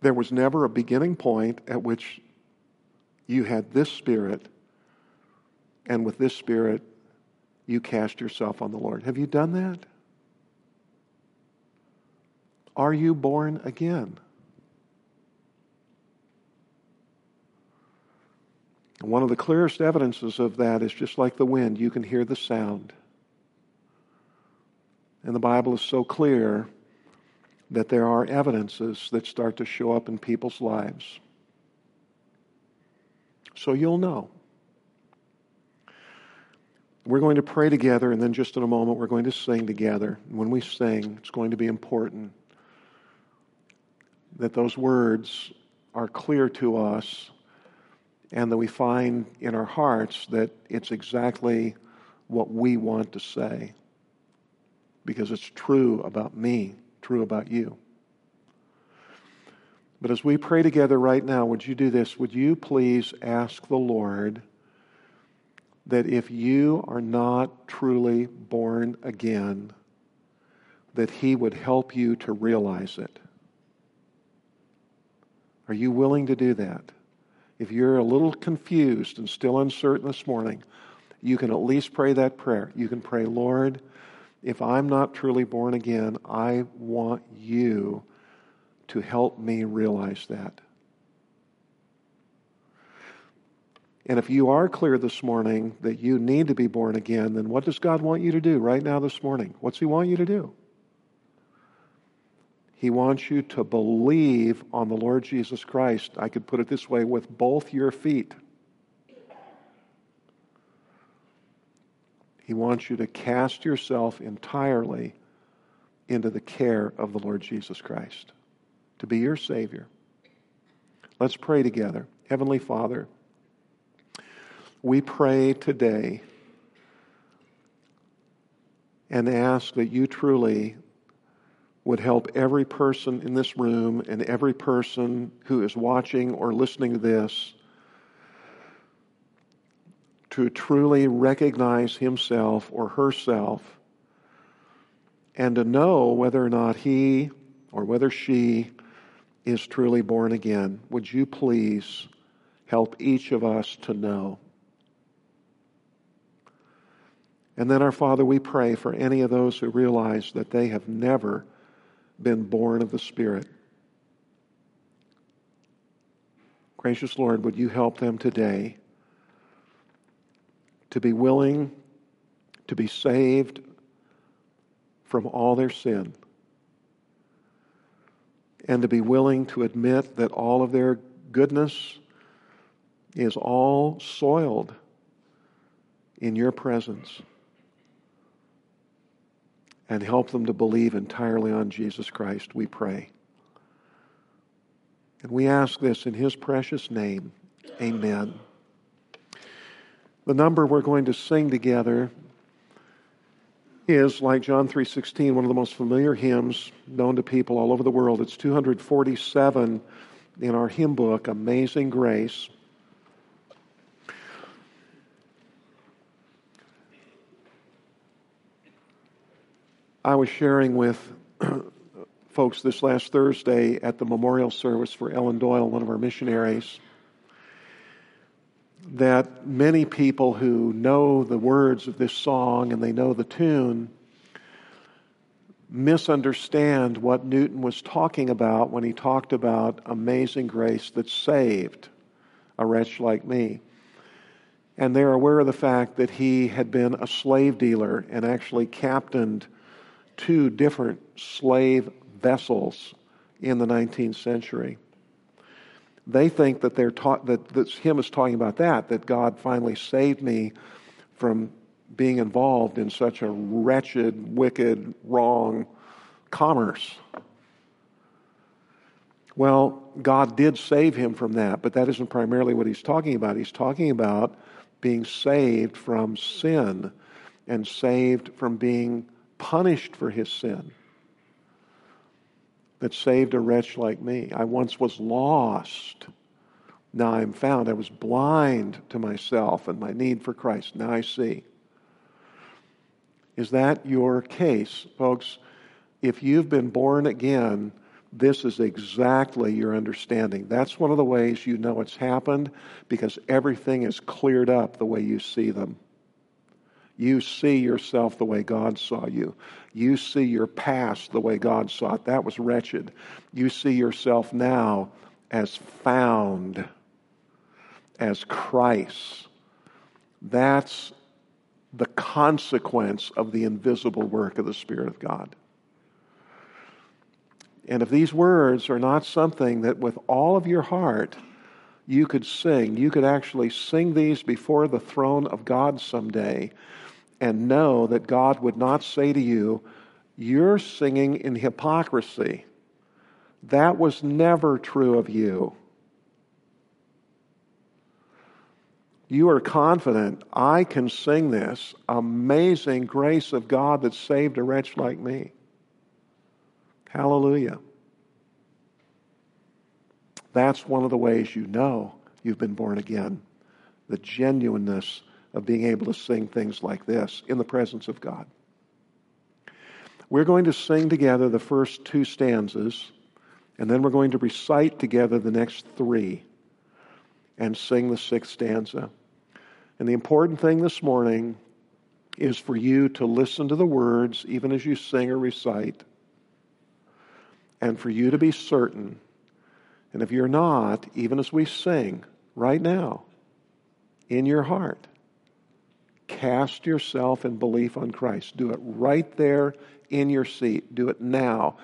There was never a beginning point at which you had this spirit, and with this spirit, you cast yourself on the Lord. Have you done that? Are you born again? one of the clearest evidences of that is just like the wind, you can hear the sound. And the Bible is so clear that there are evidences that start to show up in people's lives. So you'll know. We're going to pray together, and then just in a moment, we're going to sing together. When we sing, it's going to be important that those words are clear to us and that we find in our hearts that it's exactly what we want to say because it's true about me, true about you. But as we pray together right now, would you do this? Would you please ask the Lord that if you are not truly born again, that He would help you to realize it? Are you willing to do that? If you're a little confused and still uncertain this morning, you can at least pray that prayer. You can pray, Lord, if I'm not truly born again, I want you to help me realize that. And if you are clear this morning that you need to be born again, then what does God want you to do right now this morning? What's He want you to do? He wants you to believe on the Lord Jesus Christ. I could put it this way with both your feet. He wants you to cast yourself entirely into the care of the Lord Jesus Christ, to be your Savior. Let's pray together. Heavenly Father, we pray today and ask that you truly would help every person in this room and every person who is watching or listening to this to truly recognize himself or herself and to know whether or not he or whether she is truly born again. Would you please help each of us to know? And then, our Father, we pray for any of those who realize that they have never been born of the Spirit. Gracious Lord, would you help them today to be willing to be saved from all their sin and to be willing to admit that all of their goodness is all soiled in your presence and help them to believe entirely on Jesus Christ, we pray. And we ask this in his precious name. Amen. The number we're going to sing together is like John 3:16, one of the most familiar hymns known to people all over the world. It's 247 in our hymn book, Amazing Grace. I was sharing with folks this last Thursday at the memorial service for Ellen Doyle, one of our missionaries, that many people who know the words of this song and they know the tune misunderstand what Newton was talking about when he talked about amazing grace that saved a wretch like me. And they're aware of the fact that he had been a slave dealer and actually captained two different slave vessels in the 19th century. They think that they're taught that this hymn is talking about that, that God finally saved me from being involved in such a wretched, wicked, wrong commerce. Well, God did save him from that, but that isn't primarily what he's talking about. He's talking about being saved from sin and saved from being punished for his sin that saved a wretch like me. I once was lost, Now I'm found. I was blind to myself and my need for Christ. Now I see. Is that your case, folks? If you've been born again, this is exactly your understanding. That's one of the ways you know it's happened because everything is cleared up the way you see them. You see yourself the way God saw you. You see your past the way God saw it. That was wretched. You see yourself now as found, as Christ. That's the consequence of the invisible work of the Spirit of God. And if these words are not something that with all of your heart you could sing, you could actually sing these before the throne of God someday and know that God would not say to you, You're singing in hypocrisy. That was never true of you. You are confident, I can sing this amazing grace of God that saved a wretch like me. Hallelujah. That's one of the ways you know you've been born again. The genuineness of being able to sing things like this in the presence of God. We're going to sing together the first two stanzas, and then we're going to recite together the next three and sing the sixth stanza. And the important thing this morning is for you to listen to the words even as you sing or recite, and for you to be certain. And if you're not, even as we sing right now, in your heart, Cast yourself in belief on Christ. Do it right there in your seat. Do it now,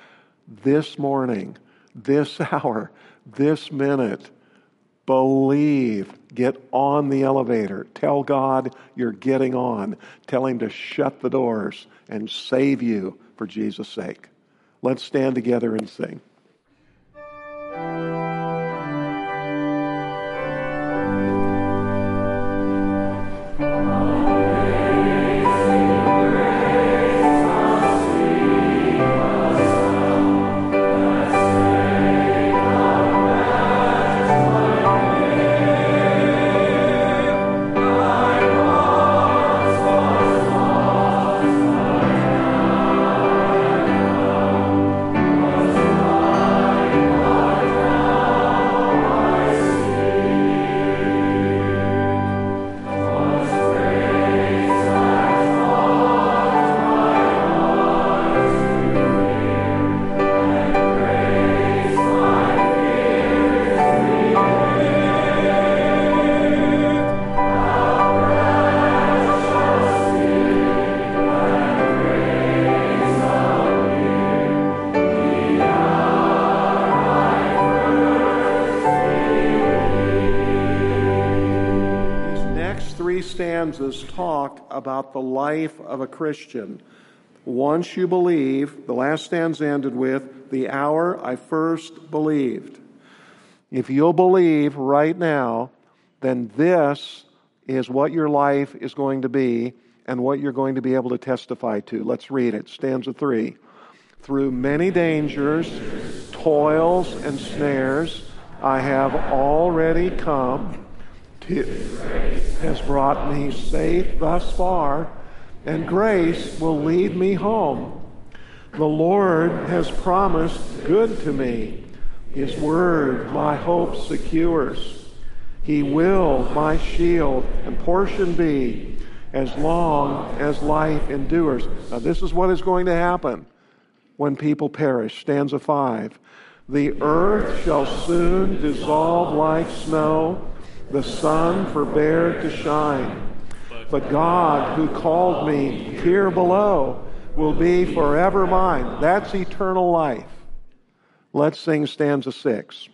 this morning, this hour, this minute. Believe. Get on the elevator. Tell God you're getting on. Tell Him to shut the doors and save you for Jesus' sake. Let's stand together and sing. Christian. Once you believe, the last stanza ended with, the hour I first believed. If you'll believe right now, then this is what your life is going to be and what you're going to be able to testify to. Let's read it. Stanza three. Through many dangers, toils, and snares, I have already come to has brought me safe thus far, and grace will lead me home. The Lord has promised good to me. His word my hope secures. He will my shield and portion be as long as life endures. Now, this is what is going to happen when people perish. Stanza 5. The earth shall soon dissolve like snow the sun forbear to shine. But God, who called me here below, will be forever mine. That's eternal life. Let's sing stanza six.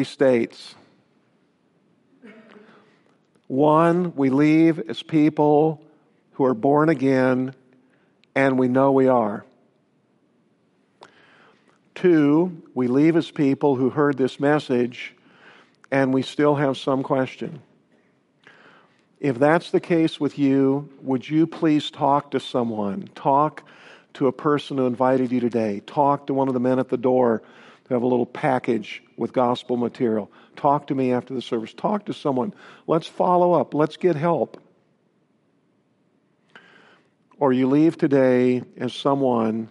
Three states. One, we leave as people who are born again, and we know we are. Two, we leave as people who heard this message, and we still have some question. If that's the case with you, would you please talk to someone? Talk to a person who invited you today. Talk to one of the men at the door who have a little package with gospel material. Talk to me after the service. Talk to someone. Let's follow up. Let's get help. Or you leave today as someone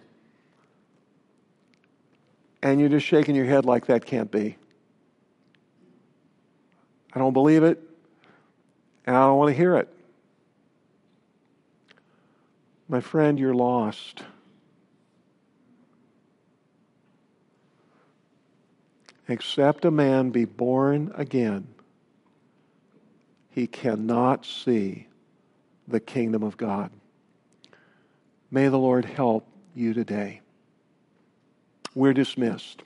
and you're just shaking your head like that can't be. I don't believe it and I don't want to hear it. My friend, you're lost. Except a man be born again, he cannot see the kingdom of God. May the Lord help you today. We're dismissed.